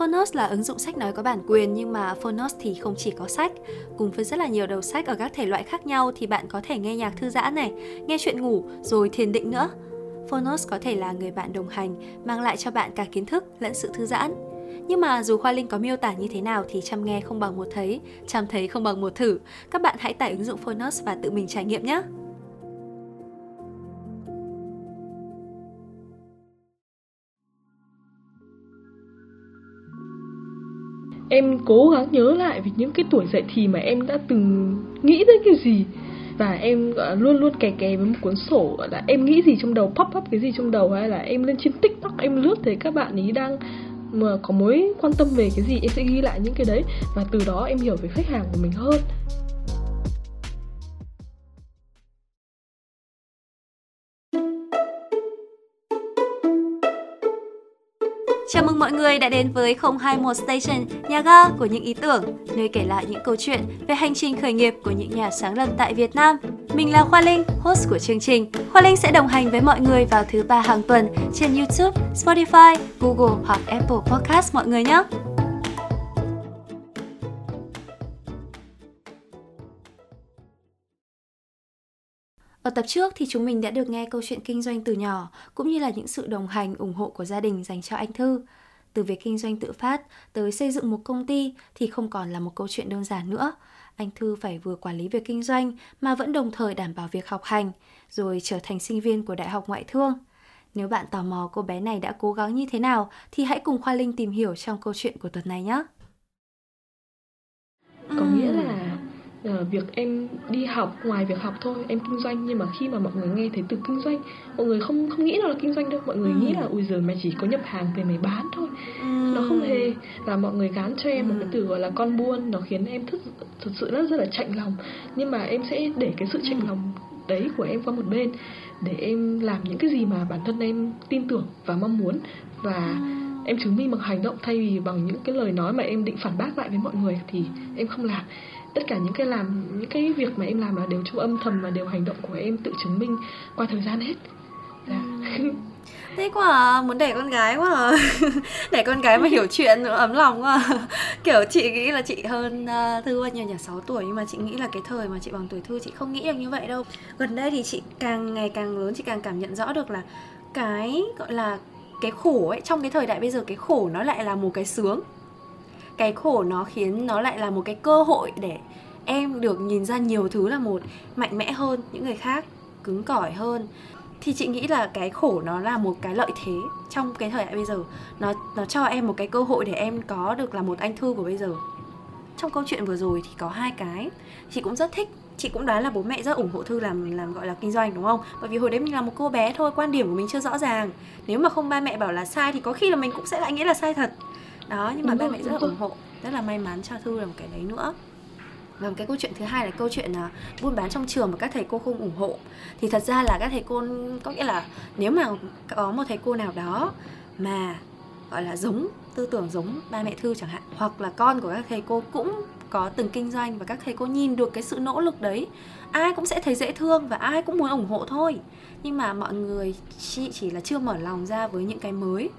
Phonos là ứng dụng sách nói có bản quyền nhưng mà Phonos thì không chỉ có sách. Cùng với rất là nhiều đầu sách ở các thể loại khác nhau thì bạn có thể nghe nhạc thư giãn này, nghe chuyện ngủ rồi thiền định nữa. Phonos có thể là người bạn đồng hành, mang lại cho bạn cả kiến thức lẫn sự thư giãn. Nhưng mà dù Khoa Linh có miêu tả như thế nào thì chăm nghe không bằng một thấy, chăm thấy không bằng một thử. Các bạn hãy tải ứng dụng Phonos và tự mình trải nghiệm nhé! Em cố gắng nhớ lại về những cái tuổi dậy thì mà em đã từng nghĩ đến cái gì. Và em luôn luôn kè kè với một cuốn sổ, gọi là, em nghĩ gì trong đầu, pop up cái gì trong đầu, hay là em lên trên tiktok, em lướt thấy các bạn ý đang mà có mối quan tâm về cái gì, em sẽ ghi lại những cái đấy. Và từ đó em hiểu về khách hàng của mình hơn. Mọi người đã đến với 021 Station, nhà ga của những ý tưởng, nơi kể lại những câu chuyện về hành trình khởi nghiệp của những nhà sáng lập tại Việt Nam. Mình là Khoa Linh, host của chương trình. Khoa Linh sẽ đồng hành với mọi người vào thứ ba hàng tuần trên YouTube, Spotify, Google hoặc Apple Podcast mọi người nhé. Ở tập trước thì chúng mình đã được nghe câu chuyện kinh doanh từ nhỏ, cũng như là những sự đồng hành, ủng hộ của gia đình dành cho anh Thư. Từ việc kinh doanh tự phát tới xây dựng một công ty thì không còn là một câu chuyện đơn giản nữa. Anh Thư phải vừa quản lý việc kinh doanh mà vẫn đồng thời đảm bảo việc học hành, rồi trở thành sinh viên của Đại học Ngoại thương. Nếu bạn tò mò cô bé này đã cố gắng như thế nào thì hãy cùng Khoa Linh tìm hiểu trong câu chuyện của tuần này nhé. Có nghĩa là việc em đi học ngoài việc học thôi em kinh doanh nhưng mà khi mà mọi người nghe thấy từ kinh doanh mọi người không không nghĩ nó là kinh doanh đâu mọi người ừ. nghĩ là ui giờ mày chỉ có nhập hàng về mày bán thôi ừ. nó không hề và mọi người gán cho em ừ. một cái từ gọi là con buôn nó khiến em thực thật sự rất rất là chạnh lòng nhưng mà em sẽ để cái sự chạnh ừ. lòng đấy của em qua một bên để em làm những cái gì mà bản thân em tin tưởng và mong muốn và ừ. em chứng minh bằng hành động thay vì bằng những cái lời nói mà em định phản bác lại với mọi người thì em không làm tất cả những cái làm những cái việc mà em làm là đều trong âm thầm và đều hành động của em tự chứng minh qua thời gian hết dạ. Ừ. thế quá à, muốn đẻ con gái quá à đẻ con gái mà hiểu chuyện ấm lòng quá à. kiểu chị nghĩ là chị hơn uh, thư bao nhiêu nhỉ 6 tuổi nhưng mà chị nghĩ là cái thời mà chị bằng tuổi thư chị không nghĩ được như vậy đâu gần đây thì chị càng ngày càng lớn chị càng cảm nhận rõ được là cái gọi là cái khổ ấy trong cái thời đại bây giờ cái khổ nó lại là một cái sướng cái khổ nó khiến nó lại là một cái cơ hội để em được nhìn ra nhiều thứ là một, mạnh mẽ hơn, những người khác cứng cỏi hơn. Thì chị nghĩ là cái khổ nó là một cái lợi thế trong cái thời đại bây giờ. Nó nó cho em một cái cơ hội để em có được là một anh thư của bây giờ. Trong câu chuyện vừa rồi thì có hai cái. Chị cũng rất thích, chị cũng đoán là bố mẹ rất ủng hộ thư làm làm gọi là kinh doanh, đúng không? Bởi vì hồi đấy mình là một cô bé thôi, quan điểm của mình chưa rõ ràng. Nếu mà không ba mẹ bảo là sai thì có khi là mình cũng sẽ lại nghĩ là sai thật đó nhưng mà ba mẹ rất là ủng hộ. Rất là may mắn cho thư là một cái đấy nữa. Và một cái câu chuyện thứ hai là câu chuyện là buôn bán trong trường mà các thầy cô không ủng hộ. Thì thật ra là các thầy cô có nghĩa là nếu mà có một thầy cô nào đó mà gọi là giống tư tưởng giống ba mẹ thư chẳng hạn hoặc là con của các thầy cô cũng có từng kinh doanh và các thầy cô nhìn được cái sự nỗ lực đấy ai cũng sẽ thấy dễ thương và ai cũng muốn ủng hộ thôi. Nhưng mà mọi người chỉ, chỉ là chưa mở lòng ra với những cái mới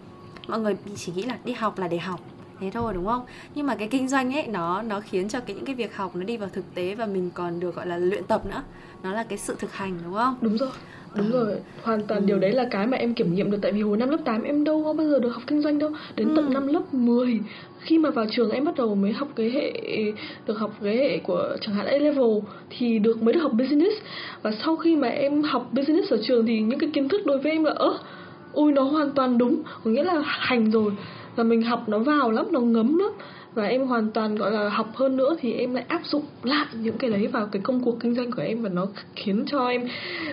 mọi người chỉ nghĩ là đi học là để học thế thôi đúng không? Nhưng mà cái kinh doanh ấy nó nó khiến cho cái những cái việc học nó đi vào thực tế và mình còn được gọi là luyện tập nữa. Nó là cái sự thực hành đúng không? Đúng rồi đúng ừ. rồi. Hoàn toàn ừ. điều đấy là cái mà em kiểm nghiệm được. Tại vì hồi năm lớp 8 em đâu có bao giờ được học kinh doanh đâu. Đến ừ. tận năm lớp 10 khi mà vào trường em bắt đầu mới học cái hệ được học cái hệ của chẳng hạn A level thì được mới được học business. Và sau khi mà em học business ở trường thì những cái kiến thức đối với em là ơ ui, nó hoàn toàn đúng. Có nghĩa là hành rồi. Và mình học nó vào lắm, nó ngấm lắm. Và em hoàn toàn, gọi là, học hơn nữa thì em lại áp dụng lại những cái đấy vào cái công cuộc kinh doanh của em và nó khiến cho em,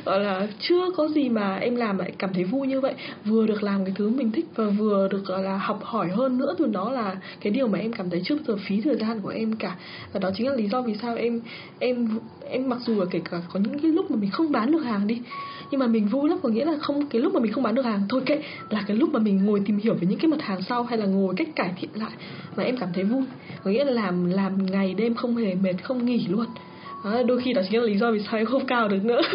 gọi là, chưa có gì mà em làm lại cảm thấy vui như vậy. Vừa được làm cái thứ mình thích và vừa được, gọi là, học hỏi hơn nữa từ nó là cái điều mà em cảm thấy trước giờ phí thời gian của em cả. Và đó chính là lý do vì sao em em em mặc dù là kể cả có những cái lúc mà mình không bán được hàng đi nhưng mà mình vui lắm có nghĩa là không cái lúc mà mình không bán được hàng thôi kệ là cái lúc mà mình ngồi tìm hiểu về những cái mặt hàng sau hay là ngồi cách cải thiện lại mà em cảm thấy vui. Có nghĩa là làm làm ngày đêm không hề mệt không nghỉ luôn. Đó, đôi khi đó chính là lý do vì sao em không cao được nữa.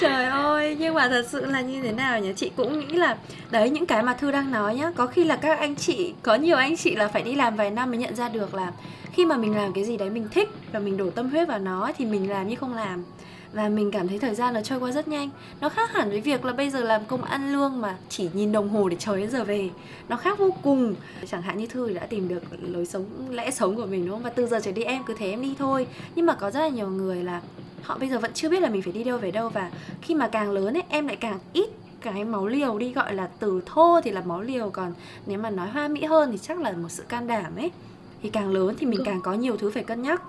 Trời ơi nhưng mà thật sự là như thế nào nhỉ? Chị cũng nghĩ là đấy những cái mà thư đang nói nhá có khi là các anh chị có nhiều anh chị là phải đi làm vài năm mới nhận ra được là khi mà mình làm cái gì đấy mình thích và mình đổ tâm huyết vào nó thì mình làm như không làm và mình cảm thấy thời gian nó trôi qua rất nhanh. Nó khác hẳn với việc là bây giờ làm công ăn lương mà chỉ nhìn đồng hồ để chờ đến giờ về. Nó khác vô cùng. Chẳng hạn như thư đã tìm được lối sống lẽ sống của mình đúng không? Và từ giờ trở đi em cứ thế em đi thôi. Nhưng mà có rất là nhiều người là họ bây giờ vẫn chưa biết là mình phải đi đâu về đâu. Và khi mà càng lớn ấy em lại càng ít cái máu liều đi gọi là từ thô thì là máu liều. Còn nếu mà nói hoa mỹ hơn thì chắc là một sự can đảm ấy. Thì càng lớn thì mình càng có nhiều thứ phải cân nhắc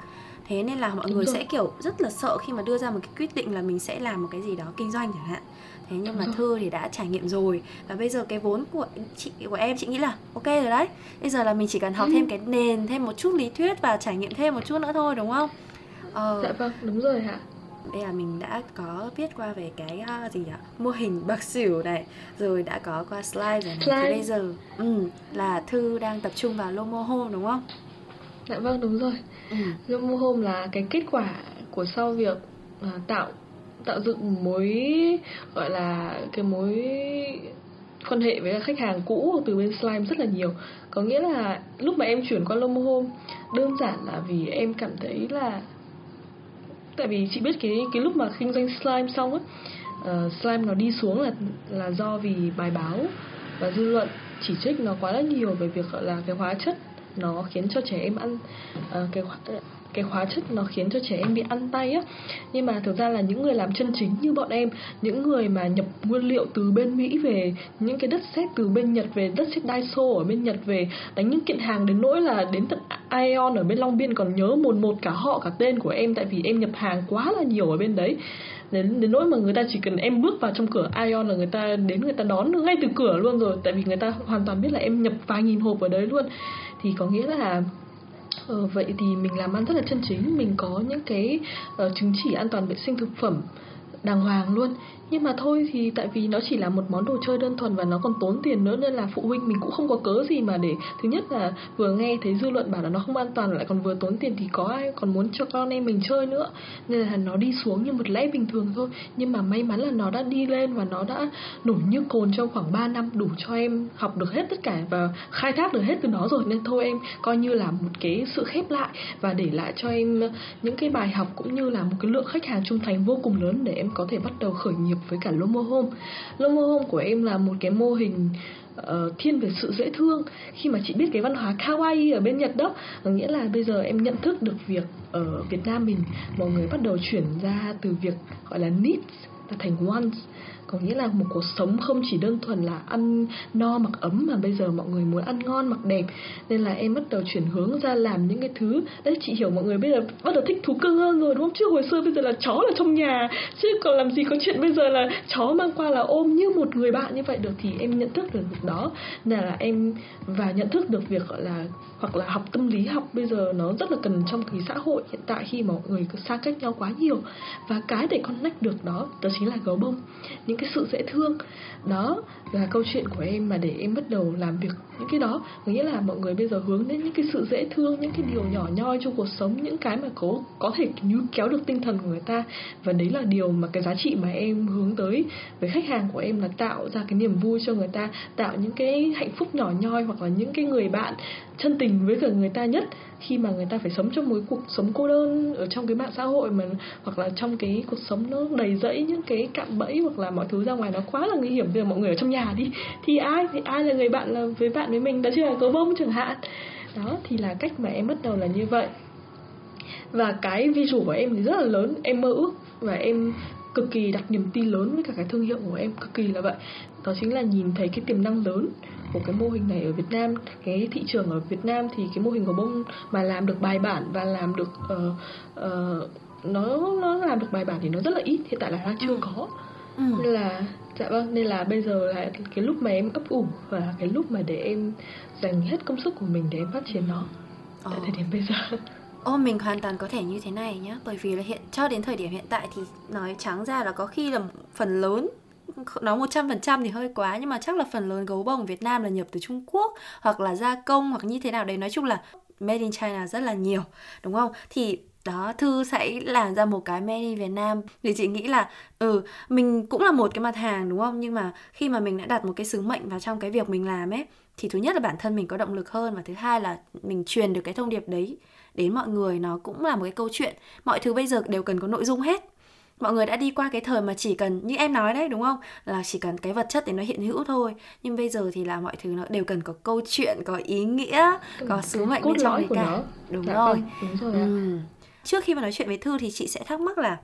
thế nên là mọi người sẽ kiểu rất là sợ khi mà đưa ra một cái quyết định là mình sẽ làm một cái gì đó kinh doanh chẳng hạn. Thế nhưng mà thư thì đã trải nghiệm rồi. Và bây giờ cái vốn của chị của em chị nghĩ là ok rồi đấy. Bây giờ là mình chỉ cần học thêm cái nền thêm một chút lý thuyết và trải nghiệm thêm một chút nữa thôi đúng không? Ờ, dạ vâng đúng rồi ạ. Đây là mình đã có biết qua về cái uh, gì ạ mô hình bạc xỉu này rồi đã có qua slide rồi này. Slide. thì bây giờ um, là thư đang tập trung vào lomo home đúng không? Dạ vâng đúng rồi ừ. lomo home là cái kết quả của sau việc uh, tạo tạo dựng mối gọi là cái mối quan hệ với khách hàng cũ từ bên slime rất là nhiều có nghĩa là lúc mà em chuyển qua Lomo Home đơn giản là vì em cảm thấy là tại vì chị biết cái cái lúc mà kinh doanh slime xong á uh, slime nó đi xuống là là do vì bài báo và dư luận chỉ trích nó quá là nhiều về việc gọi là cái hóa chất nó khiến cho trẻ em ăn uh, cái cái hóa chất nó khiến cho trẻ em bị ăn tay á. Nhưng mà thực ra là những người làm chân chính như bọn em những người mà nhập nguyên liệu từ bên mỹ về những cái đất sét từ bên nhật về đất sét Daiso ở bên nhật về đánh những kiện hàng đến nỗi là đến tận Ion ở bên Long Biên còn nhớ một một cả họ cả tên của em tại vì em nhập hàng quá là nhiều ở bên đấy. Đến đến nỗi mà người ta chỉ cần em bước vào trong cửa Ion là người ta đến người ta đón ngay từ cửa luôn rồi tại vì người ta hoàn toàn biết là em nhập vài nghìn hộp ở đấy luôn thì có nghĩa là Ờ, vậy thì mình làm ăn rất là chân chính mình có những cái uh, chứng chỉ an toàn vệ sinh thực phẩm đàng hoàng luôn nhưng mà thôi thì tại vì nó chỉ là một món đồ chơi đơn thuần và nó còn tốn tiền nữa nên là phụ huynh mình cũng không có cớ gì mà để, thứ nhất là vừa nghe thấy dư luận bảo là nó không an toàn lại còn vừa tốn tiền thì có ai còn muốn cho con em mình chơi nữa. Nên là nó đi xuống như một lẽ bình thường thôi. Nhưng mà may mắn là nó đã đi lên và nó đã nổi như cồn trong khoảng 3 năm đủ cho em học được hết tất cả và khai thác được hết từ nó rồi. Nên thôi em coi như là một cái sự khép lại và để lại cho em những cái bài học cũng như là một cái lượng khách hàng trung thành vô cùng lớn để em có thể bắt đầu khởi nghiệp với cả Lomo Home. Lomo Home của em là một cái mô hình uh, thiên về sự dễ thương khi mà chị biết cái văn hóa kawaii ở bên Nhật đó nghĩa là bây giờ em nhận thức được việc ở Việt Nam mình mọi người bắt đầu chuyển ra từ việc gọi là needs là thành wants có nghĩa là một cuộc sống không chỉ đơn thuần là ăn no mặc ấm mà bây giờ mọi người muốn ăn ngon, mặc đẹp. Nên là em bắt đầu chuyển hướng ra làm những cái thứ. Đấy, chị hiểu mọi người bây giờ bắt đầu thích thú cưng hơn rồi, đúng không? Chứ hồi xưa bây giờ là chó là trong nhà. Chứ còn làm gì có chuyện bây giờ là chó mang qua là ôm như một người bạn như vậy được thì em nhận thức được việc đó. Nên là em, và nhận thức được việc, gọi là, hoặc là học tâm lý học bây giờ nó rất là cần trong cái xã hội hiện tại khi mà mọi người cứ xa cách nhau quá nhiều. Và cái để connect được đó đó chính là gấu bông. Những cái sự dễ thương. Đó là câu chuyện của em mà để em bắt đầu làm việc những cái đó. Nghĩa là mọi người bây giờ hướng đến những cái sự dễ thương, những cái điều nhỏ nhoi trong cuộc sống, những cái mà có có thể như kéo được tinh thần của người ta. Và đấy là điều mà cái giá trị mà em hướng tới với khách hàng của em là tạo ra cái niềm vui cho người ta, tạo những cái hạnh phúc nhỏ nhoi hoặc là những cái người bạn chân tình với cả người ta nhất khi mà người ta phải sống trong một cuộc sống cô đơn ở trong cái mạng xã hội mà, hoặc là trong cái cuộc sống nó đầy rẫy những cái cạm bẫy hoặc là mọi thứ ra ngoài. Nó quá là nguy hiểm. Bây giờ mọi người ở trong nhà đi thì ai thì ai là người bạn là với bạn với mình đó chính là gấu bông chẳng hạn. Đó thì là cách mà em bắt đầu là như vậy. Và cái visual của em thì rất là lớn em mơ ước và em cực kỳ đặt niềm tin lớn với cả cái thương hiệu của em cực kỳ là vậy. Đó chính là nhìn thấy cái tiềm năng lớn của cái mô hình này ở Việt Nam cái thị trường ở Việt Nam thì cái mô hình của bông mà làm được bài bản và làm được uh, uh, nó nó làm được bài bản thì nó rất là ít hiện tại là đang chưa có ừ. nên là dạ vâng nên là bây giờ là cái lúc mà em ấp ủ và cái lúc mà để em dành hết công sức của mình để em phát triển nó. Tại oh. thời điểm bây giờ. Ô mình hoàn toàn có thể như thế này nhé Bởi vì là hiện cho đến thời điểm hiện tại thì nói trắng ra là có khi là phần lớn nói 100% thì hơi quá nhưng mà chắc là phần lớn gấu bông Việt Nam là nhập từ Trung Quốc hoặc là gia công hoặc như thế nào đấy. Nói chung là made in China rất là nhiều đúng không? Thì đó thư sẽ làm ra một cái made in Việt Nam. Thì chị nghĩ là ừ mình cũng là một cái mặt hàng đúng không? Nhưng mà khi mà mình đã đặt một cái sứ mệnh vào trong cái việc mình làm ấy thì thứ nhất là bản thân mình có động lực hơn và thứ hai là mình truyền được cái thông điệp đấy đến mọi người. Nó cũng là một cái câu chuyện. Mọi thứ bây giờ đều cần có nội dung hết. Mọi người đã đi qua cái thời mà chỉ cần như em nói đấy đúng không? Là chỉ cần cái vật chất để nó hiện hữu thôi. Nhưng bây giờ thì là mọi thứ nó đều cần có câu chuyện có ý nghĩa có sứ mệnh bên trong đấy cả. nó. đúng dạ, rồi, vâng, đúng rồi ừ trước khi mà nói chuyện với thư thì chị sẽ thắc mắc là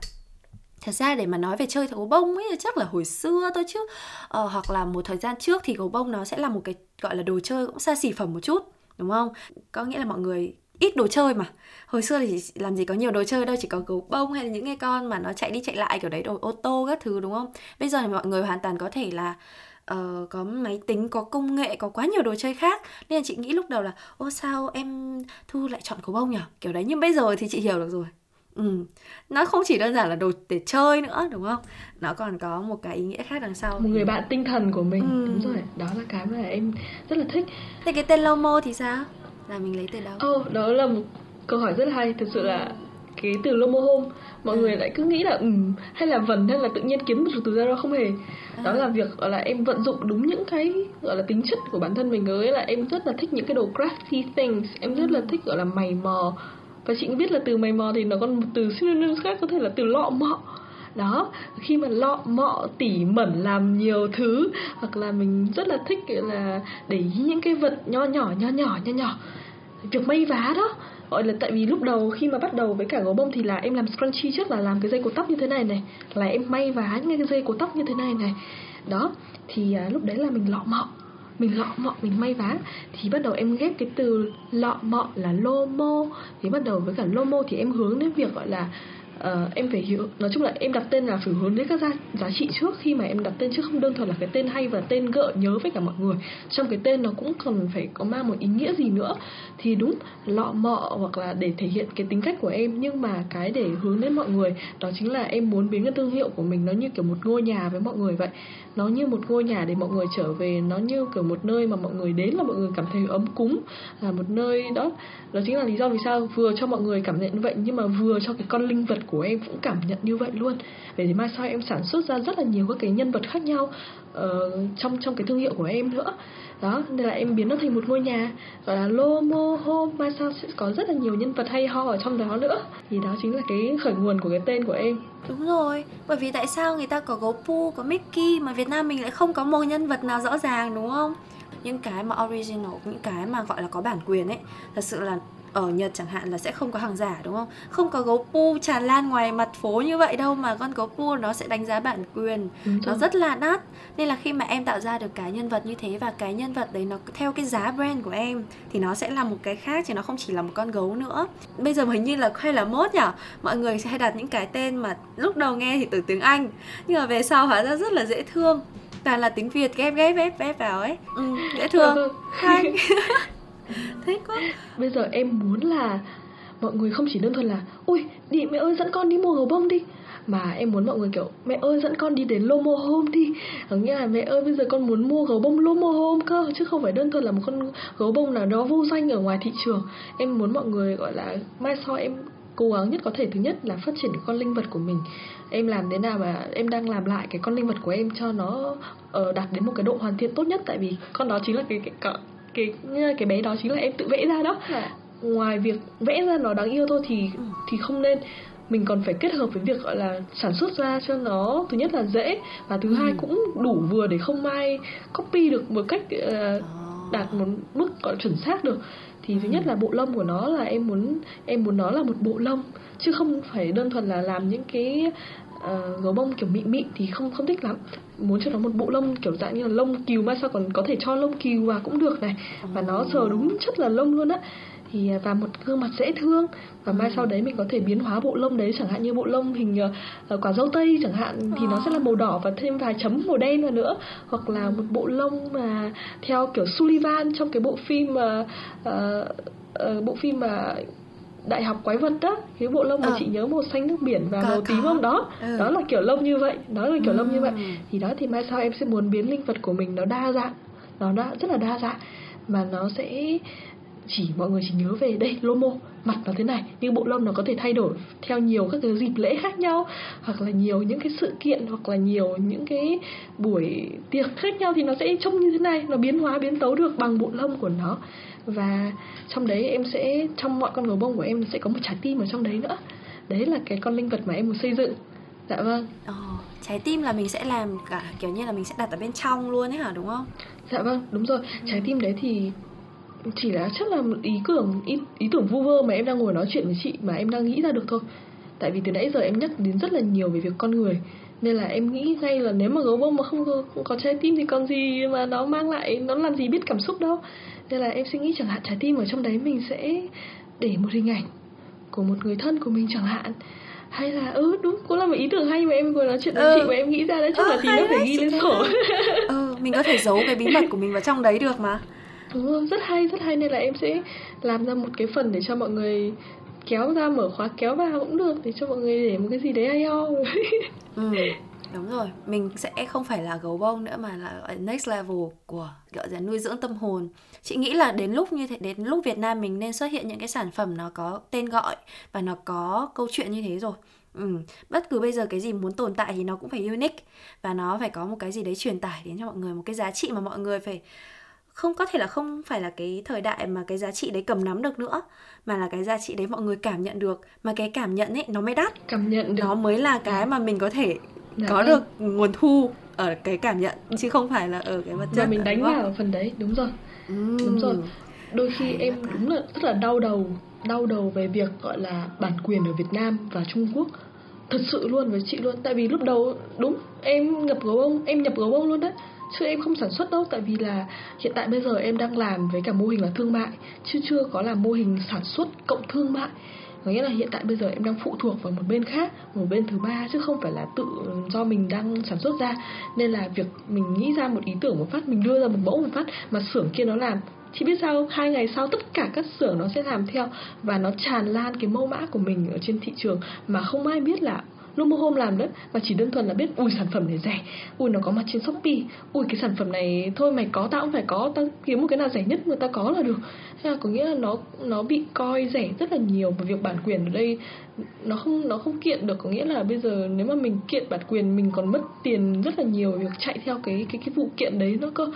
thật ra để mà nói về chơi gấu bông ấy chắc là hồi xưa thôi chứ. Ờ, hoặc là một thời gian trước thì gấu bông nó sẽ là một cái gọi là đồ chơi cũng xa xỉ phẩm một chút đúng không? Có nghĩa là mọi người ít đồ chơi mà. Hồi xưa thì làm gì có nhiều đồ chơi đâu chỉ có gấu bông hay là những cái con mà nó chạy đi chạy lại kiểu đấy đồ ô tô các thứ đúng không? Bây giờ thì mọi người hoàn toàn có thể là uh, có máy tính có công nghệ có quá nhiều đồ chơi khác nên là chị nghĩ lúc đầu là ô sao em thu lại chọn gấu bông nhỉ kiểu đấy nhưng bây giờ thì chị hiểu được rồi Ừ. Nó không chỉ đơn giản là đồ để chơi nữa đúng không? Nó còn có một cái ý nghĩa khác đằng sau. Một người bạn tinh thần của mình. Ừ. Đúng rồi, đó là cái mà em rất là thích. Thế cái tên Lomo thì sao? Là mình lấy từ đâu? Ồ, oh, đó là một câu hỏi rất hay. Thực sự là cái từ Lomo Home. Mọi ừ. người lại cứ nghĩ là ừ hay là vần hay là tự nhiên kiếm một từ ra đó không hề. Đó à. là việc gọi là em vận dụng đúng những cái gọi là tính chất của bản thân mình ấy là em rất là thích những cái đồ crafty things. Em rất là ừ. thích gọi là mày mò. Và chị cũng biết là từ mày mò thì nó còn một từ synonym khác có thể là từ lọ mọ. Đó khi mà lọ mọ tỉ mẩn làm nhiều thứ hoặc là mình rất là thích là để ý những cái vật nho nhỏ nho nhỏ nho nhỏ. Việc may vá đó gọi là tại vì lúc đầu khi mà bắt đầu với cả gấu bông thì là em làm scrunchie trước là làm cái dây cột tóc như thế này này là em may vá những cái dây cột tóc như thế này này. Đó thì à, lúc đấy là mình lọ mọ mình lọ mọ mình may vá. Thì bắt đầu em ghép cái từ lọ mọ là lomo thì bắt đầu với cả lomo thì em hướng đến việc gọi là uh, em phải hiểu nói chung là em đặt tên là phải hướng đến các giá, giá trị trước. Khi mà em đặt tên chứ không đơn thuần là cái tên hay và tên gợi nhớ với cả mọi người. Trong cái tên nó cũng cần phải có mang một ý nghĩa gì nữa. Thì đúng lọ mọ hoặc là để thể hiện cái tính cách của em. Nhưng mà cái để hướng đến mọi người đó chính là em muốn biến cái thương hiệu của mình nó như kiểu một ngôi nhà với mọi người vậy. Nó như một ngôi nhà để mọi người trở về. Nó như kiểu một nơi mà mọi người đến là mọi người cảm thấy ấm cúng. Là một nơi đó. Đó chính là lý do vì sao vừa cho mọi người cảm nhận như vậy nhưng mà vừa cho cái con linh vật của của em cũng cảm nhận như vậy luôn. Vậy thì mai sau em sản xuất ra rất là nhiều các cái nhân vật khác nhau uh, trong trong cái thương hiệu của em nữa. Đó nên là em biến nó thành một ngôi nhà. Gọi là Lomo Home mai sau sẽ có rất là nhiều nhân vật hay ho ở trong đó nữa. Thì đó chính là cái khởi nguồn của cái tên của em. Đúng rồi bởi vì tại sao người ta có gấu Pu, có Mickey mà Việt Nam mình lại không có một nhân vật nào rõ ràng đúng không? Những cái mà original những cái mà gọi là có bản quyền ấy thật sự là ở Nhật chẳng hạn là sẽ không có hàng giả đúng không? Không có gấu pu tràn lan ngoài mặt phố như vậy đâu mà con gấu pu nó sẽ đánh giá bản quyền. Nó rất là đắt. Nên là khi mà em tạo ra được cái nhân vật như thế và cái nhân vật đấy nó theo cái giá brand của em thì nó sẽ là một cái khác chứ nó không chỉ là một con gấu nữa. Bây giờ hình như là hay là mốt nhỉ mọi người sẽ hay đặt những cái tên mà lúc đầu nghe thì từ tiếng Anh nhưng mà về sau hóa ra rất là dễ thương. Toàn là tiếng Việt ghép ghép ghép ghép vào ấy. Ừ, dễ thương. hay thế quá bây giờ em muốn là mọi người không chỉ đơn thuần là ui đi mẹ ơi dẫn con đi mua gấu bông đi. Mà em muốn mọi người kiểu mẹ ơi dẫn con đi đến Lomo Home đi. Có nghĩa là mẹ ơi bây giờ con muốn mua gấu bông Lomo Home cơ chứ không phải đơn thuần là một con gấu bông nào đó vô danh ở ngoài thị trường. Em muốn mọi người gọi là mai sau em cố gắng nhất có thể thứ nhất là phát triển con linh vật của mình. Em làm thế nào mà em đang làm lại cái con linh vật của em cho nó uh, đạt đến một cái độ hoàn thiện tốt nhất tại vì con đó chính là cái cái cái cái bé đó chính là em tự vẽ ra đó à. ngoài việc vẽ ra nó đáng yêu thôi thì ừ. thì không nên mình còn phải kết hợp với việc gọi là sản xuất ra cho nó thứ nhất là dễ và thứ ừ. hai cũng đủ vừa để không ai copy được một cách uh, đạt một mức gọi chuẩn xác được thì thứ nhất là bộ lông của nó là em muốn em muốn nó là một bộ lông chứ không phải đơn thuần là làm những cái uh, gấu bông kiểu mịn mịn thì không không thích lắm. Muốn cho nó một bộ lông kiểu dạng như là lông cừu mà sao còn có thể cho lông cừu vào cũng được này. Và nó sờ đúng chất là lông luôn á. Thì à, và một gương mặt dễ thương. Và mai sau đấy mình có thể biến hóa bộ lông đấy chẳng hạn như bộ lông hình uh, quả dâu tây chẳng hạn thì nó sẽ là màu đỏ và thêm vài chấm màu đen vào nữa. Hoặc là một bộ lông mà theo kiểu Sullivan trong cái bộ phim mà uh, uh, bộ phim mà đại học quái vật đó cái bộ lông mà à. chị nhớ màu xanh nước biển và có, màu tím không? Đó ừ. đó là kiểu lông như vậy đó là kiểu ừ. lông như vậy. Thì đó thì mai sau em sẽ muốn biến linh vật của mình nó đa dạng. Nó đã rất là đa dạng. Mà nó sẽ chỉ mọi người chỉ nhớ về đây lomo mặt nó thế này. Nhưng bộ lông nó có thể thay đổi theo nhiều các cái dịp lễ khác nhau hoặc là nhiều những cái sự kiện hoặc là nhiều những cái buổi tiệc khác nhau thì nó sẽ trông như thế này. Nó biến hóa biến tấu được bằng bộ lông của nó và trong đấy em sẽ trong mọi con gấu bông của em sẽ có một trái tim ở trong đấy nữa. Đấy là cái con linh vật mà em muốn xây dựng. Dạ vâng. Ồ, trái tim là mình sẽ làm cả kiểu như là mình sẽ đặt ở bên trong luôn ấy hả đúng không? dạ vâng đúng rồi. Trái tim đấy thì chỉ là chắc là ý tưởng ý, ý tưởng vu vơ mà em đang ngồi nói chuyện với chị mà em đang nghĩ ra được thôi. Tại vì từ nãy giờ em nhắc đến rất là nhiều về việc con người nên là em nghĩ ngay là nếu mà gấu bông mà không có, không có trái tim thì còn gì mà nó mang lại nó làm gì biết cảm xúc đâu. Nên là em suy nghĩ chẳng hạn trái tim ở trong đấy mình sẽ để một hình ảnh của một người thân của mình chẳng hạn. Hay là ừ đúng cũng là một ý tưởng hay mà em ngồi nói chuyện với Ừ. chị mà em nghĩ ra đấy chắc Ờ, là tí nữa phải ghi lên sổ. Ừ, mình có thể giấu cái bí mật của mình vào trong đấy được mà. Đúng rất hay, rất hay. Nên là em sẽ làm ra một cái phần để cho mọi người kéo ra mở khóa kéo vào cũng được để cho mọi người để một cái gì đấy hay ho. Ừ, đúng rồi, mình sẽ không phải là gấu bông nữa mà là gọi next level của gọi là nuôi dưỡng tâm hồn. Chị nghĩ là đến lúc như thế đến lúc Việt Nam mình nên xuất hiện những cái sản phẩm nó có tên gọi và nó có câu chuyện như thế rồi. Ừ, bất cứ bây giờ cái gì muốn tồn tại thì nó cũng phải unique và nó phải có một cái gì đấy truyền tải đến cho mọi người một cái giá trị mà mọi người phải không có thể là không phải là cái thời đại mà cái giá trị đấy cầm nắm được nữa mà là cái giá trị đấy mọi người cảm nhận được mà cái cảm nhận ấy nó mới đắt Cảm nhận được. nó mới là cái mà mình có thể Dạ có được nguồn thu ở cái cảm nhận chứ không phải là ở cái vật chất Và mình đánh vào phần đấy, đúng rồi. Ừm. Đúng rồi. Đôi khi Hay em đúng là rất là đau đầu, đau đầu về việc gọi là bản quyền ở Việt Nam và Trung Quốc. Thật sự luôn với chị luôn, tại vì lúc đầu đúng em nhập gấu bông, em nhập gấu bông luôn đấy. Chứ em không sản xuất đâu, Tại vì là hiện tại bây giờ em đang làm với cả mô hình là thương mại, Chứ chưa có là mô hình sản xuất cộng thương mại. Có nghĩa là hiện tại bây giờ em đang phụ thuộc vào một bên khác, một bên thứ ba, chứ không phải là tự do mình đang sản xuất ra. Nên là việc mình nghĩ ra một ý tưởng một phát, mình đưa ra một mẫu một phát mà xưởng kia nó làm, chị biết sao hai ngày sau tất cả các xưởng nó sẽ làm theo và nó tràn lan cái mẫu mã của mình ở trên thị trường mà không ai biết là Lumo Home làm đấy, Mà chỉ đơn thuần là biết, Ui, sản phẩm này rẻ, Ui, nó có mặt trên Shopee, Ui, cái sản phẩm này Thôi, mày có tao cũng phải có, Tao kiếm một cái nào rẻ nhất người ta có là được. Thế là có nghĩa là nó nó bị coi rẻ rất là nhiều Và việc bản quyền ở đây Nó không nó không kiện được. Có nghĩa là bây giờ nếu mà mình kiện bản quyền, Mình còn mất tiền rất là nhiều, Việc chạy theo cái cái cái vụ kiện đấy nó cơ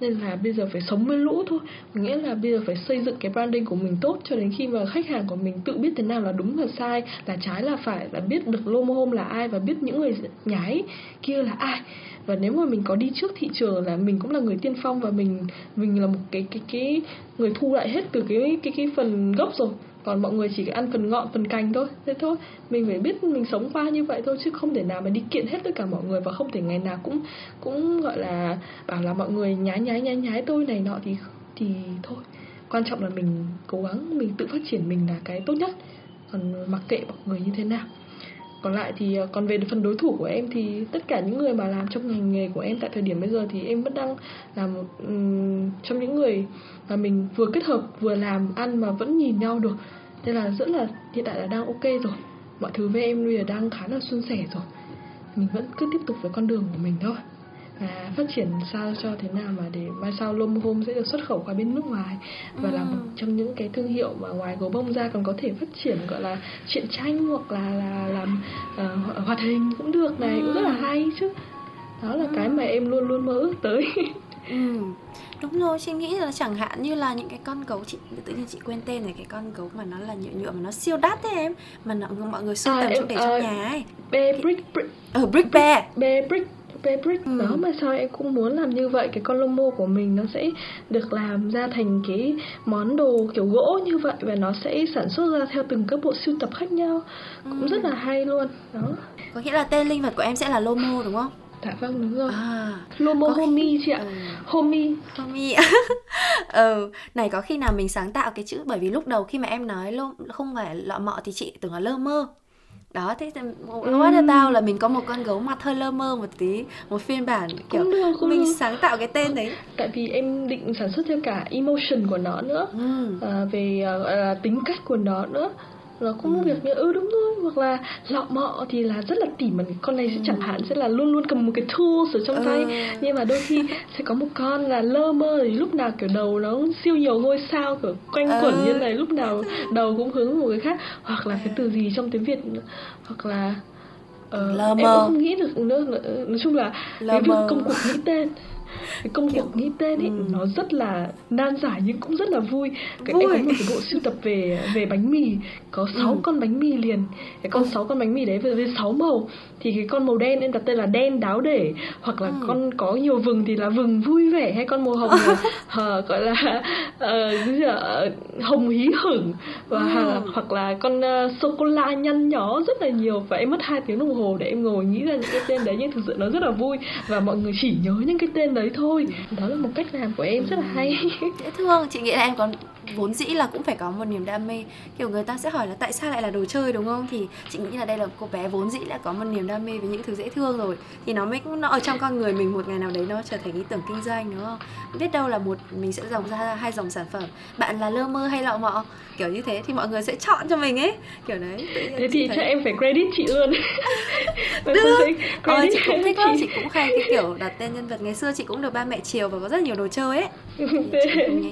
nên là bây giờ phải sống với lũ thôi. Có nghĩa là bây giờ phải xây dựng cái branding của mình tốt cho đến khi mà khách hàng của mình tự biết thế nào là đúng là sai, là trái là phải, là biết được Lomo Home là ai và biết những người nhái kia là ai. Và nếu mà mình có đi trước thị trường là mình cũng là người tiên phong và mình mình là một cái cái cái người thu lại hết từ cái cái cái phần gốc rồi còn mọi người chỉ ăn phần ngọn, phần cành thôi. Thế thôi. Mình phải biết mình sống qua như vậy thôi, chứ không thể nào mà đi kiện hết tất cả mọi người và không thể ngày nào cũng cũng, gọi là, bảo là mọi người nhái nhái nhái nhái tôi này nọ thì thì thôi. Quan trọng là mình cố gắng, mình tự phát triển mình là cái tốt nhất. Còn mặc kệ mọi người như thế nào còn lại thì ờ, còn về phần đối thủ của em thì tất cả những người mà làm trong ngành nghề của em tại thời điểm bây giờ thì em vẫn đang là một trong những người mà mình vừa kết hợp, vừa làm ăn mà vẫn nhìn nhau được. Nên là rất là, hiện tại là đang ok rồi. Mọi thứ với em bây giờ đang khá là suôn sẻ rồi. Mình vẫn cứ tiếp tục với con đường của mình thôi và phát triển sao cho thế nào mà để mai sau Lom Home sẽ được xuất khẩu qua bên nước ngoài và là một trong những cái thương hiệu mà ngoài gấu bông ra còn có thể phát triển gọi là truyện tranh hoặc là là làm uh, hoạt hình cũng được này cũng rất là hay chứ đó là cái mà em luôn luôn mơ ước tới Ừ. Đúng rồi, chị nghĩ là chẳng hạn như là những cái con gấu chị tự nhiên chị quên tên này cái con gấu mà nó là nhựa nhựa mà nó siêu đắt đấy em mà nó, mọi người sưu À, tầm em- trong để à, trong nhà ấy. Be Brick Brick Ở Brick Bear. Be Brick Be Brick Ừ. đó mà sao em cũng muốn làm như vậy cái con mô của mình nó sẽ được làm ra thành cái món đồ kiểu gỗ như vậy và nó sẽ sản xuất ra theo từng các bộ sưu tập khác nhau cũng Ừ. rất là hay luôn đó Có nghĩa là tên linh vật của em sẽ là Lomo đúng không? dạ vâng đúng rồi À. Lomo khi- Homie chị ạ Ừ. Homie Tommy ừ này có khi nào mình sáng tạo cái chữ bởi vì lúc đầu khi mà em nói lô, không phải lọ mọ thì chị tưởng là lơ mơ đó thế thì what about là mình có một con gấu mặt hơi lơ mơ một tí một phiên bản kiểu Cũng được, cũng mình được. sáng tạo cái tên đấy tại vì em định sản xuất theo cả emotion của nó nữa ừ. à, về à, là tính cách của nó nữa nó cũng ừ. việc như ừ đúng thôi hoặc là lọ mọ thì là rất là tỉ mẩn con này sẽ chẳng hạn sẽ là luôn luôn cầm một cái tools ở trong ừ. tay nhưng mà đôi khi sẽ có một con là lơ mơ thì lúc nào kiểu đầu nó siêu nhiều ngôi sao kiểu quanh quẩn ừ. như này lúc nào đầu cũng hướng một cái khác hoặc là cái từ gì trong tiếng việt hoặc là uh, lơ mơ. em cũng không nghĩ được nữa nói chung là lơ cái việc công cuộc nghĩ tên cái công cuộc nghĩ tên ấy ừ. nó rất là nan giải nhưng cũng rất là vui cái vui. em có một cái bộ sưu tập về về bánh mì có 6 ừ. con bánh mì liền cái con ừ. 6 con bánh mì đấy với, với 6 màu thì cái con màu đen em đặt tên là đen đáo để hoặc là ừ. con có nhiều vừng thì là vừng vui vẻ hay con màu hồng là uh, gọi là uh, hồng hí hửng và ừ. hoặc là con uh, sô cô la nhăn nhó rất là nhiều và em mất hai tiếng đồng hồ để em ngồi nghĩ ra những cái tên đấy nhưng thực sự nó rất là vui và mọi người chỉ nhớ những cái tên đấy thôi. Đó là một cách làm của em rất là hay. Dạ Dễ thương vâng, chị nghĩ là em còn vốn dĩ là cũng phải có một niềm đam mê. Kiểu người ta sẽ hỏi là tại sao lại là đồ chơi đúng không? Thì chị nghĩ là đây là cô bé vốn dĩ đã có một niềm đam mê với những thứ dễ thương rồi. Thì nó mới nó ở trong con người mình một ngày nào đấy nó trở thành ý tưởng kinh doanh đúng không? Biết đâu là một mình sẽ dòng ra hai dòng sản phẩm. Bạn là lơ mơ hay lọ mọ? Kiểu như thế thì mọi người sẽ chọn cho mình ấy. Kiểu đấy thế thì thấy... cho em phải credit chị luôn. Được. ờ, chị cũng thích lắm. chị. Cũng hay cái kiểu đặt tên nhân vật ngày xưa chị cũng được ba mẹ chiều và có rất nhiều đồ chơi ấy.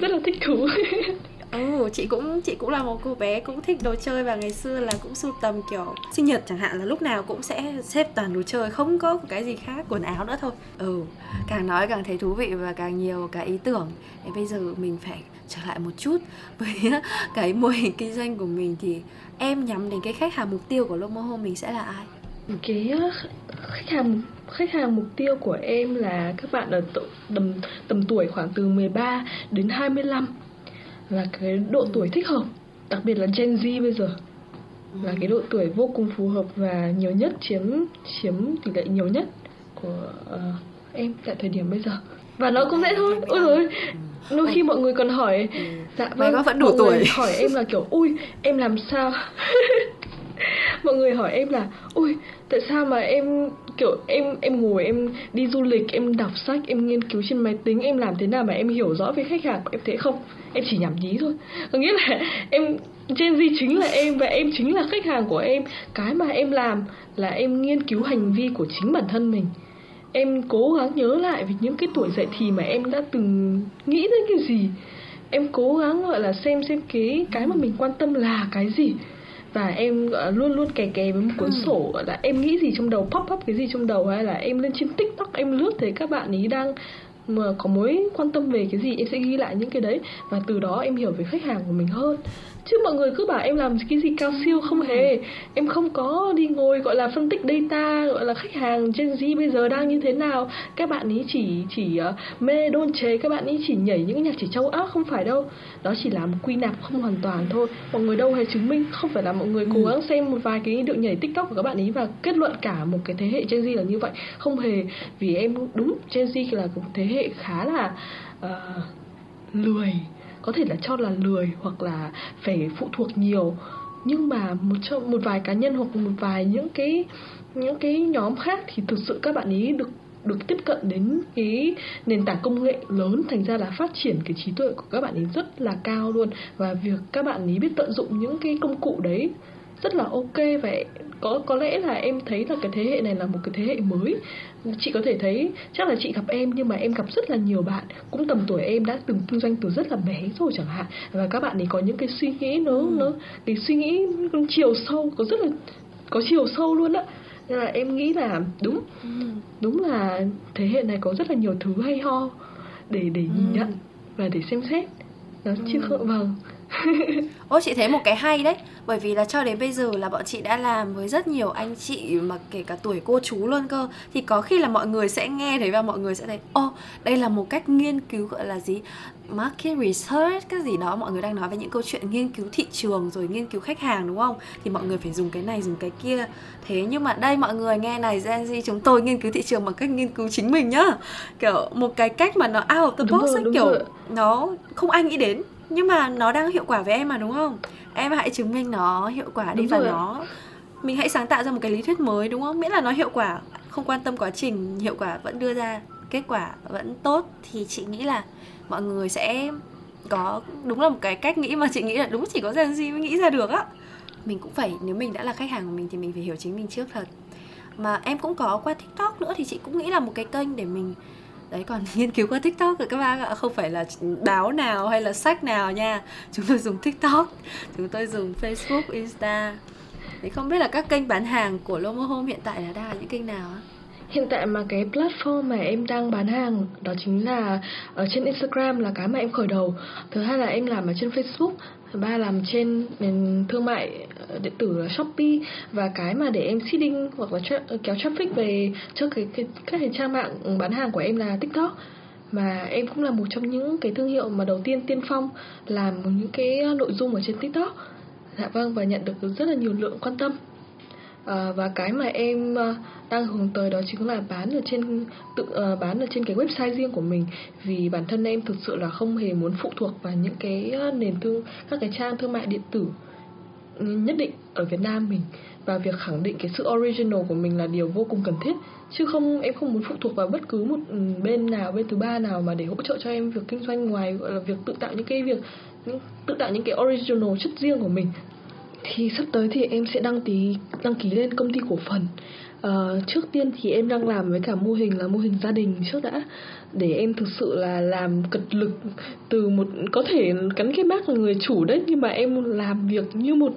Rất là thích thú Ừ, chị cũng chị cũng là một cô bé cũng thích đồ chơi và ngày xưa là cũng sưu tầm kiểu sinh nhật chẳng hạn là lúc nào cũng sẽ xếp toàn đồ chơi không có cái gì khác quần áo nữa thôi. Ừ, càng nói càng thấy thú vị và càng nhiều cái ý tưởng. Thế bây giờ mình phải trở lại một chút với cái mô hình kinh doanh của mình thì em nhắm đến cái khách hàng mục tiêu của Lomo Home mình sẽ là ai? Cái ờ, khách hàng khách hàng mục tiêu của em là các bạn ở tầm tầm tuổi khoảng từ 13 đến 25 là cái độ tuổi thích hợp đặc biệt là Gen Z bây giờ. Là cái độ tuổi vô cùng phù hợp và nhiều nhất chiếm chiếm tỷ lệ nhiều nhất của uh, em tại thời điểm bây giờ. Và nó cũng dễ thôi. Ôi rồi đôi khi mọi người còn hỏi dạ vâng có vẫn đủ tuổi. hỏi em là kiểu ui em làm sao? Mọi người hỏi em là ui tại sao mà em kiểu em em ngồi, em đi du lịch, em đọc sách, em nghiên cứu trên máy tính, em làm thế nào mà em hiểu rõ về khách hàng em thế? Không, em chỉ nhảm nhí thôi. Có nghĩa là em Gen Z chính là em và em chính là khách hàng của em. Cái mà em làm là em nghiên cứu hành vi của chính bản thân mình. Em cố gắng nhớ lại về những cái tuổi dậy thì mà em đã từng nghĩ đến cái gì. Em cố gắng, gọi là, xem xem cái cái mà mình quan tâm là cái gì và em luôn luôn kè kè với một cuốn ừ. sổ gọi là em nghĩ gì trong đầu pop up cái gì trong đầu hay là em lên trên tiktok em lướt thấy các bạn ý đang mà có mối quan tâm về cái gì em sẽ ghi lại những cái đấy và từ đó em hiểu về khách hàng của mình hơn chứ mọi người cứ bảo em làm cái gì cao siêu không hề. Em không có đi ngồi gọi là phân tích data gọi là khách hàng Gen Z bây giờ đang như thế nào. Các bạn ấy chỉ chỉ uh, mê đôn chế các bạn ấy chỉ nhảy những nhạc chỉ châu Á không phải đâu. Đó chỉ là một quy nạp không hoàn toàn thôi. Mọi người đâu hề chứng minh không phải là mọi người cố ừ. gắng xem một vài cái điệu nhảy tiktok của các bạn ấy và kết luận cả một cái thế hệ Gen Z là như vậy. Không hề vì em đúng Gen Z là một thế hệ khá là uh, lười có thể là cho là lười hoặc là phải phụ thuộc nhiều. Nhưng mà một một vài cá nhân hoặc một vài những cái những cái nhóm khác thì thực sự các bạn ý được được tiếp cận đến cái nền tảng công nghệ lớn, thành ra là phát triển cái trí tuệ của các bạn ấy rất là cao luôn. Và việc các bạn ấy biết tận dụng những cái công cụ đấy rất là ok và có có lẽ là em thấy là cái thế hệ này là một cái thế hệ mới chị có thể thấy chắc là chị gặp em nhưng mà em gặp rất là nhiều bạn cũng tầm tuổi em đã từng kinh doanh từ rất là bé rồi chẳng hạn và các bạn ấy có những cái suy nghĩ nó ừ. nó cái suy nghĩ chiều sâu có rất là có chiều sâu luôn á nên là em nghĩ là đúng ừ. đúng là thế hệ này có rất là nhiều thứ hay ho để để nhìn ừ. nhận và để xem xét đó ừ. chứ không vâng Ô chị thấy một cái hay đấy. Bởi vì là cho đến bây giờ là bọn chị đã làm với rất nhiều anh chị Mà kể cả tuổi cô chú luôn cơ. Thì có khi là mọi người sẽ nghe thấy Và mọi người sẽ thấy Ô đây là một cách nghiên cứu gọi là gì? Market research? Cái gì đó. Mọi người đang nói về những câu chuyện nghiên cứu thị trường Rồi nghiên cứu khách hàng đúng không? Thì mọi người phải dùng cái này dùng cái kia. Thế nhưng mà đây mọi người nghe này Gen Z chúng tôi nghiên cứu thị trường bằng cách nghiên cứu chính mình nhá. Kiểu một cái cách mà nó out of the box ấy, Kiểu rồi. nó không ai nghĩ đến nhưng mà nó đang hiệu quả với em mà đúng không? Em hãy chứng minh nó hiệu quả đi đúng và rồi. nó mình hãy sáng tạo ra một cái lý thuyết mới đúng không? Miễn là nó hiệu quả không quan tâm quá trình hiệu quả vẫn đưa ra kết quả vẫn tốt thì chị nghĩ là mọi người sẽ có đúng là một cái cách nghĩ mà chị nghĩ là đúng chỉ có Gen Z mới nghĩ ra được á. Mình cũng phải nếu mình đã là khách hàng của mình thì mình phải hiểu chính mình trước thật. Mà em cũng có qua tiktok nữa thì chị cũng nghĩ là một cái kênh để mình đấy còn nghiên cứu qua tiktok rồi các bạn ạ. Không phải là báo nào hay là sách nào nha. Chúng tôi dùng tiktok chúng tôi dùng facebook insta. Thì không biết là các kênh bán hàng của Lomo Home hiện tại là đang là những kênh nào á Hiện tại mà cái platform mà em đang bán hàng đó chính là ở trên Instagram là cái mà em khởi đầu. Thứ hai là em làm ở trên Facebook, thứ ba làm trên nền thương mại Ờ, điện tử là Shopee và cái mà để em seeding hoặc là tra- ờ, kéo traffic về cho cái, cái các cái trang mạng bán hàng của em là TikTok mà em cũng là một trong những cái thương hiệu mà đầu tiên tiên phong làm những cái nội dung ở trên TikTok. Dạ vâng và nhận được rất là nhiều lượng quan tâm. À, và cái mà em đang hướng tới đó chính là bán ở trên tự uh, bán ở trên cái website riêng của mình vì bản thân em thực sự là không hề muốn phụ thuộc vào những cái nền thương các cái trang thương mại điện tử nhất định ở Việt Nam mình. Và việc khẳng định cái sự original của mình là điều vô cùng cần thiết. Chứ không, em không muốn phụ thuộc vào bất cứ một ừ, bên nào, bên thứ ba nào mà để hỗ trợ cho em việc kinh doanh ngoài, gọi là việc tự tạo những cái việc, những, tự tạo những cái original chất riêng của mình. Thì sắp tới thì em sẽ đăng ký đăng ký lên công ty cổ phần. Uh, trước tiên thì em đang làm với cả mô hình là mô hình gia đình trước đã. Để em thực sự là làm cật lực từ một có thể cắn cái bác là người chủ đấy nhưng mà em làm việc như một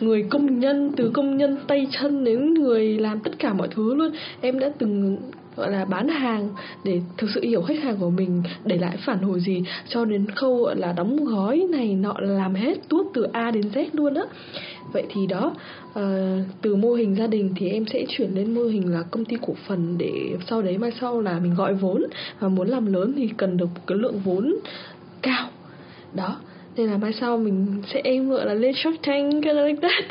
người công nhân từ công nhân tay chân đến người làm tất cả mọi thứ luôn. Em đã từng gọi là bán hàng để thực sự hiểu khách hàng của mình để lại phản hồi gì. Cho đến khâu gọi là đóng gói này nọ làm hết tuốt từ A đến Z luôn á. Vậy thì đó uh, từ mô hình gia đình thì em sẽ chuyển lên mô hình là công ty cổ phần để sau đấy mai sau là mình gọi vốn. Và muốn làm lớn thì cần được một cái lượng vốn cao. Đó nên là mai sau mình sẽ em gọi là lên Shark Tank cái like that.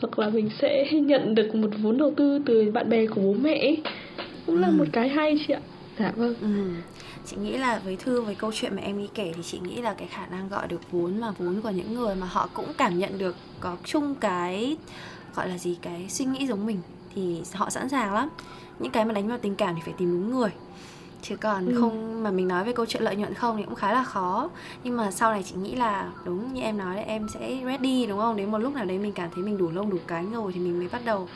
Hoặc là mình sẽ nhận được một vốn đầu tư từ bạn bè của bố mẹ cũng là ừ. một cái hay chị ạ dạ vâng ừ. chị nghĩ là với thư với câu chuyện mà em đi kể thì chị nghĩ là cái khả năng gọi được vốn mà vốn của những người mà họ cũng cảm nhận được có chung cái gọi là gì cái suy nghĩ giống mình thì họ sẵn sàng lắm những cái mà đánh vào tình cảm thì phải tìm đúng người chứ còn ừ. không mà mình nói về câu chuyện lợi nhuận không thì cũng khá là khó nhưng mà sau này chị nghĩ là đúng như em nói đấy em sẽ ready đúng không đến một lúc nào đấy mình cảm thấy mình đủ lông đủ cánh rồi thì mình mới bắt đầu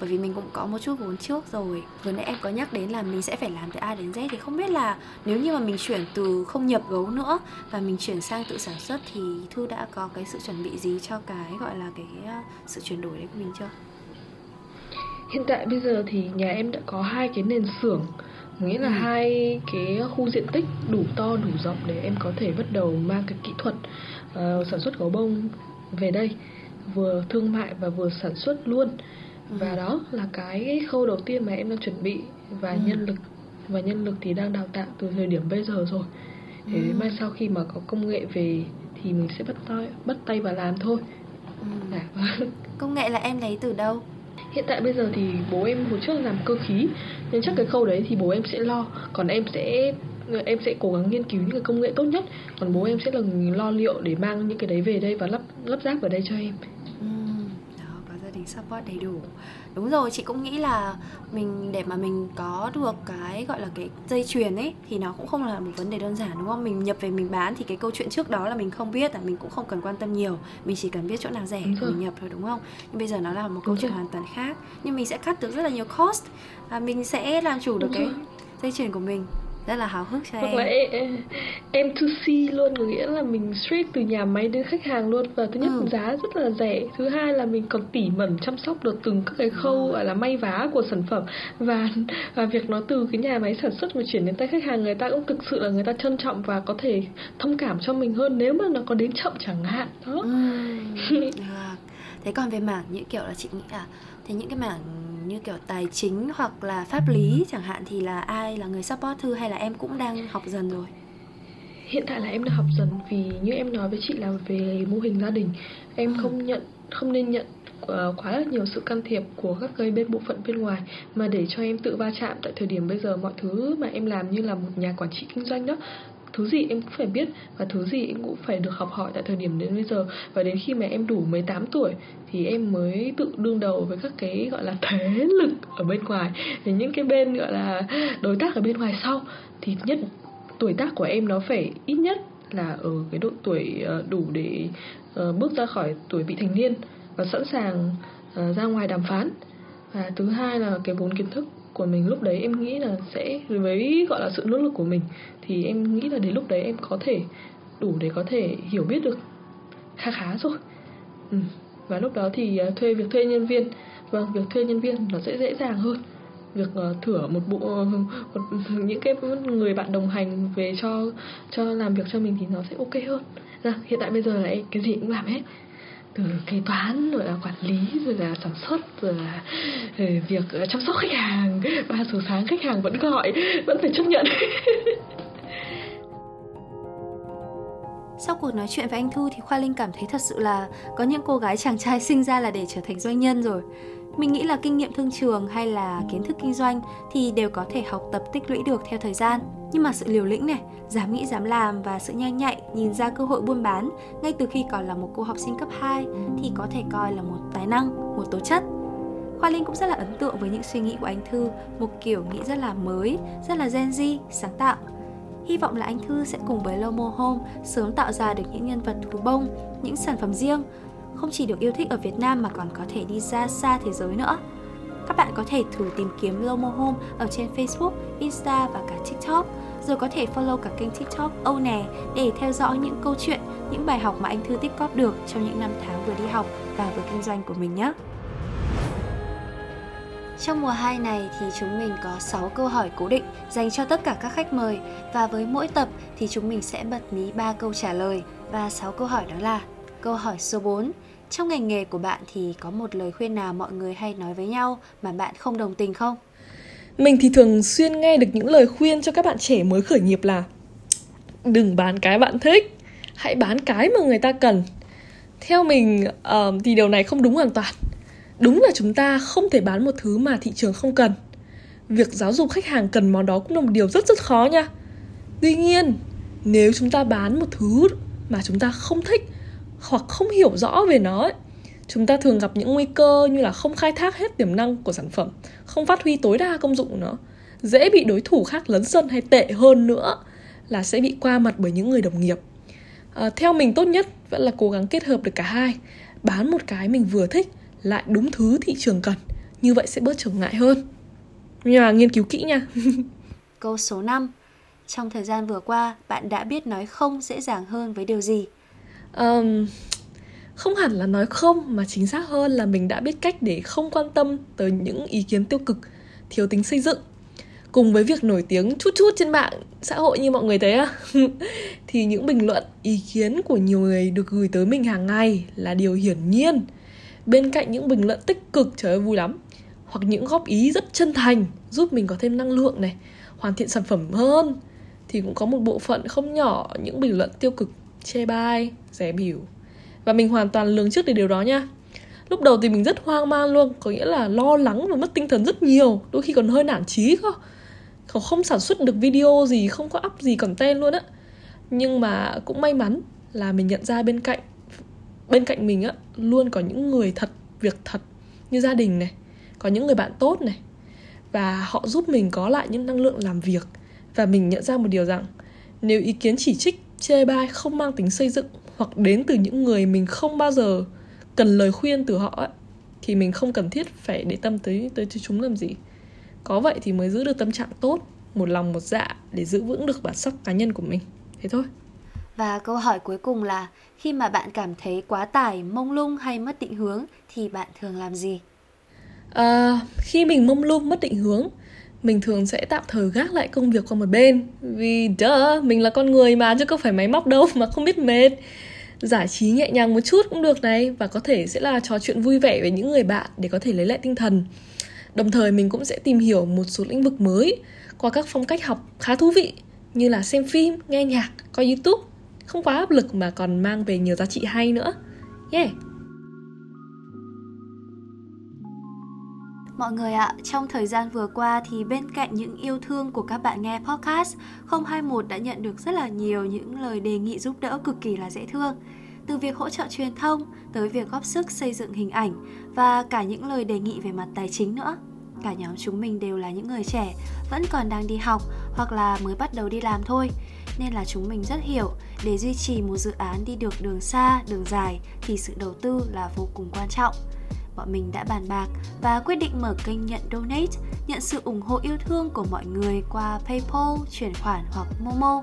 bởi vì mình cũng có một chút vốn trước rồi vừa nãy em có nhắc đến là mình sẽ phải làm từ A đến Z thì không biết là nếu như mà mình chuyển từ không nhập gấu nữa và mình chuyển sang tự sản xuất thì Thư đã có cái sự chuẩn bị gì cho cái gọi là cái ờ, sự chuyển đổi đấy của mình chưa? Hiện tại bây giờ thì nhà em đã có hai cái nền xưởng nghĩa là ừ. hai cái khu diện tích đủ to đủ rộng để em có thể bắt đầu mang cái kỹ thuật uh, sản xuất gấu bông về đây vừa thương mại và vừa sản xuất luôn và ừ. đó là cái khâu đầu tiên mà em đang chuẩn bị và ừ. nhân lực và nhân lực thì đang đào tạo từ thời điểm bây giờ rồi để ừ. mai sau khi mà có công nghệ về thì mình sẽ bắt tay bắt tay vào làm thôi ừ. à, vâng. công nghệ là em lấy từ đâu hiện tại bây giờ thì bố em hồi trước làm cơ khí nên chắc cái khâu đấy thì bố em sẽ lo còn em sẽ em sẽ cố gắng nghiên cứu những cái công nghệ tốt nhất còn bố em sẽ là lo liệu để mang những cái đấy về đây và lắp lắp ráp ở đây cho em support đầy đủ. Đúng rồi chị cũng nghĩ là mình để mà mình có được cái gọi là cái dây chuyền ấy thì nó cũng không là một vấn đề đơn giản đúng không? Mình nhập về mình bán thì cái câu chuyện trước đó là mình không biết là mình cũng không cần quan tâm nhiều. Mình chỉ cần biết chỗ nào rẻ thì mình nhập thôi đúng không? Nhưng bây giờ nó là một câu chuyện hoàn toàn khác. Nhưng mình sẽ cắt được rất là nhiều cost và mình sẽ làm chủ được cái dây chuyền của mình rất là háo hức cho Hoặc em. là em, to c luôn có nghĩa là mình straight từ nhà máy đến khách hàng luôn và thứ nhất ừ. giá rất là rẻ thứ hai là mình còn tỉ mẩn chăm sóc được từng các cái khâu ừ. gọi là may vá của sản phẩm và và việc nó từ cái nhà máy sản xuất mà chuyển đến tay khách hàng người ta cũng thực sự là người ta trân trọng và có thể thông cảm cho mình hơn nếu mà nó có đến chậm chẳng hạn đó ừ. thế còn về mảng như kiểu là chị nghĩ là thế những cái mảng như kiểu tài chính hoặc là pháp lý chẳng hạn thì là ai là người support thư hay là em cũng đang học dần rồi? Hiện tại là em đang học dần vì như em nói với chị là về mô hình gia đình. Em ừ. không nhận không nên nhận uh, quá là nhiều sự can thiệp của các cái bên bộ phận bên ngoài mà để cho em tự va chạm tại thời điểm bây giờ mọi thứ mà em làm như là một nhà quản trị kinh doanh đó thứ gì em cũng phải biết và thứ gì em cũng phải được học hỏi tại thời điểm đến bây giờ. Và đến khi mà em đủ 18 tuổi thì em mới tự đương đầu với các cái, gọi là, thế lực ở bên ngoài. Thì những cái bên, gọi là, đối tác ở bên ngoài sau thì nhất tuổi tác của em nó phải ít nhất là ở cái độ tuổi ờ, đủ để ờ, bước ra khỏi tuổi vị thành niên và sẵn sàng ờ, ra ngoài đàm phán. Và thứ hai là cái vốn kiến thức của mình lúc đấy em nghĩ là sẽ với gọi là sự nỗ lực của mình thì em nghĩ là đến lúc đấy em có thể đủ để có thể hiểu biết được khá khá rồi. Ừ. và lúc đó thì à, thuê việc thuê nhân viên. Vâng việc thuê nhân viên nó sẽ dễ dàng hơn. Việc uh, thửa một bộ ờ, một, những cái người bạn đồng hành về cho cho làm việc cho mình thì nó sẽ ok hơn. À, hiện tại bây giờ là cái gì cũng làm hết từ kế toán, rồi là quản lý, rồi là sản xuất, rồi là ừ, việc chăm sóc khách hàng ba giờ sáng khách hàng vẫn gọi, vẫn phải chấp nhận Sau cuộc nói chuyện với anh Thu thì Khoa Linh cảm thấy thật sự là có những cô gái chàng trai sinh ra là để trở thành doanh nhân rồi. Mình nghĩ là kinh nghiệm thương trường hay là kiến thức kinh doanh thì đều có thể học tập tích lũy được theo thời gian. Nhưng mà sự liều lĩnh này, dám nghĩ dám làm và sự nhanh nhạy nhìn ra cơ hội buôn bán ngay từ khi còn là một cô học sinh cấp 2 thì có thể coi là một tài năng, một tố chất. Khoa Linh cũng rất là ấn tượng với những suy nghĩ của anh Thư, một kiểu nghĩ rất là mới, rất là Gen Z, sáng tạo. Hy vọng là anh Thư sẽ cùng với Lomo Home sớm tạo ra được những nhân vật thú bông, những sản phẩm riêng, không chỉ được yêu thích ở Việt Nam mà còn có thể đi ra xa thế giới nữa. Các bạn có thể thử tìm kiếm Lomo Home ở trên Facebook, Insta và cả TikTok rồi có thể follow cả kênh TikTok Âu nè để theo dõi những câu chuyện, những bài học mà anh Thư tích góp được trong những năm tháng vừa đi học và vừa kinh doanh của mình nhé. Trong mùa 2 này thì chúng mình có 6 câu hỏi cố định dành cho tất cả các khách mời và với mỗi tập thì chúng mình sẽ bật mí 3 câu trả lời và 6 câu hỏi đó là Câu hỏi số 4 Trong ngành nghề của bạn thì có một lời khuyên nào mọi người hay nói với nhau mà bạn không đồng tình không? Mình thì thường xuyên nghe được những lời khuyên cho các bạn trẻ mới khởi nghiệp là Đừng bán cái bạn thích Hãy bán cái mà người ta cần. Theo mình uh, thì điều này không đúng hoàn toàn. Đúng là chúng ta không thể bán một thứ mà thị trường không cần. Việc giáo dục khách hàng cần món đó cũng là một điều rất rất khó nha. Tuy nhiên, nếu chúng ta bán một thứ mà chúng ta không thích hoặc không hiểu rõ về nó ấy, chúng ta thường gặp những nguy cơ như là không khai thác hết tiềm năng của sản phẩm không phát huy tối đa công dụng của nó dễ bị đối thủ khác lấn sân hay tệ hơn nữa là sẽ bị qua mặt bởi những người đồng nghiệp. À, theo mình tốt nhất vẫn là cố gắng kết hợp được cả hai bán một cái mình vừa thích lại đúng thứ thị trường cần như vậy sẽ bớt trở ngại hơn. Nhưng mà nghiên cứu kỹ nha. Câu số 5 trong thời gian vừa qua bạn đã biết nói không dễ dàng hơn với điều gì? Um, không hẳn là nói không mà chính xác hơn là mình đã biết cách để không quan tâm tới những ý kiến tiêu cực thiếu tính xây dựng. Cùng với việc nổi tiếng chút chút trên mạng xã hội như mọi người thấy á thì những bình luận ý kiến của nhiều người được gửi tới mình hàng ngày là điều hiển nhiên. Bên cạnh những bình luận tích cực trời ơi vui lắm hoặc những góp ý rất chân thành giúp mình có thêm năng lượng này hoàn thiện sản phẩm hơn thì cũng có một bộ phận không nhỏ những bình luận tiêu cực chê bai rẻ biểu. Và mình hoàn toàn lường trước được điều đó nha. Lúc đầu thì mình rất hoang mang luôn có nghĩa là lo lắng và mất tinh thần rất nhiều đôi khi còn hơi nản trí cơ. Không, không sản xuất được video gì không có up gì content luôn á. Nhưng mà cũng may mắn là mình nhận ra bên cạnh bên cạnh mình á luôn có những người thật việc thật như gia đình này có những người bạn tốt này. Và họ giúp mình có lại những năng lượng làm việc. Và mình nhận ra một điều rằng nếu ý kiến chỉ trích chê bai không mang tính xây dựng hoặc đến từ những người mình không bao giờ cần lời khuyên từ họ ấy, thì mình không cần thiết phải để tâm tới tới chúng làm gì. Có vậy thì mới giữ được tâm trạng tốt một lòng một dạ để giữ vững được bản sắc cá nhân của mình. Thế thôi. Và câu hỏi cuối cùng là khi mà bạn cảm thấy quá tải mông lung hay mất định hướng thì bạn thường làm gì? À, khi mình mông lung mất định hướng mình thường sẽ tạm thời gác lại công việc qua một bên. Vì duh, mình là con người mà chứ không phải máy móc đâu mà không biết mệt. Giải trí nhẹ nhàng một chút cũng được này và có thể sẽ là trò chuyện vui vẻ với những người bạn để có thể lấy lại tinh thần. Đồng thời mình cũng sẽ tìm hiểu một số lĩnh vực mới qua các phong cách học khá thú vị như là xem phim nghe nhạc coi youtube. Không quá áp lực mà còn mang về nhiều giá trị hay nữa. Yeah. Mọi người ạ, trong thời gian vừa qua thì bên cạnh những yêu thương của các bạn nghe podcast, 021 đã nhận được rất là nhiều những lời đề nghị giúp đỡ cực kỳ là dễ thương. Từ việc hỗ trợ truyền thông tới việc góp sức xây dựng hình ảnh và cả những lời đề nghị về mặt tài chính nữa. Cả nhóm chúng mình đều là những người trẻ, vẫn còn đang đi học hoặc là mới bắt đầu đi làm thôi. Nên là chúng mình rất hiểu để duy trì một dự án đi được đường xa, đường dài thì sự đầu tư là vô cùng quan trọng. Bọn mình đã bàn bạc và quyết định mở kênh nhận donate, nhận sự ủng hộ yêu thương của mọi người qua PayPal, chuyển khoản hoặc Momo.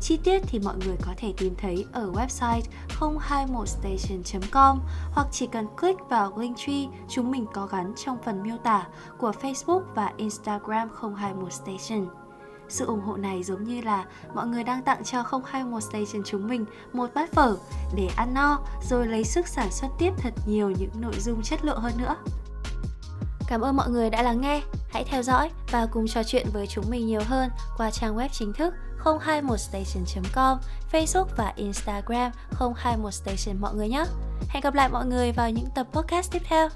Chi tiết thì mọi người có thể tìm thấy ở website 021station.com hoặc chỉ cần click vào Linktree chúng mình có gắn trong phần miêu tả của Facebook và Instagram 021station. Sự ủng hộ này giống như là mọi người đang tặng cho 021 Station chúng mình một bát phở để ăn no rồi lấy sức sản xuất tiếp thật nhiều những nội dung chất lượng hơn nữa. Cảm ơn mọi người đã lắng nghe. Hãy theo dõi và cùng trò chuyện với chúng mình nhiều hơn qua trang web chính thức 021station.com, Facebook và Instagram 021station mọi người nhé. Hẹn gặp lại mọi người vào những tập podcast tiếp theo.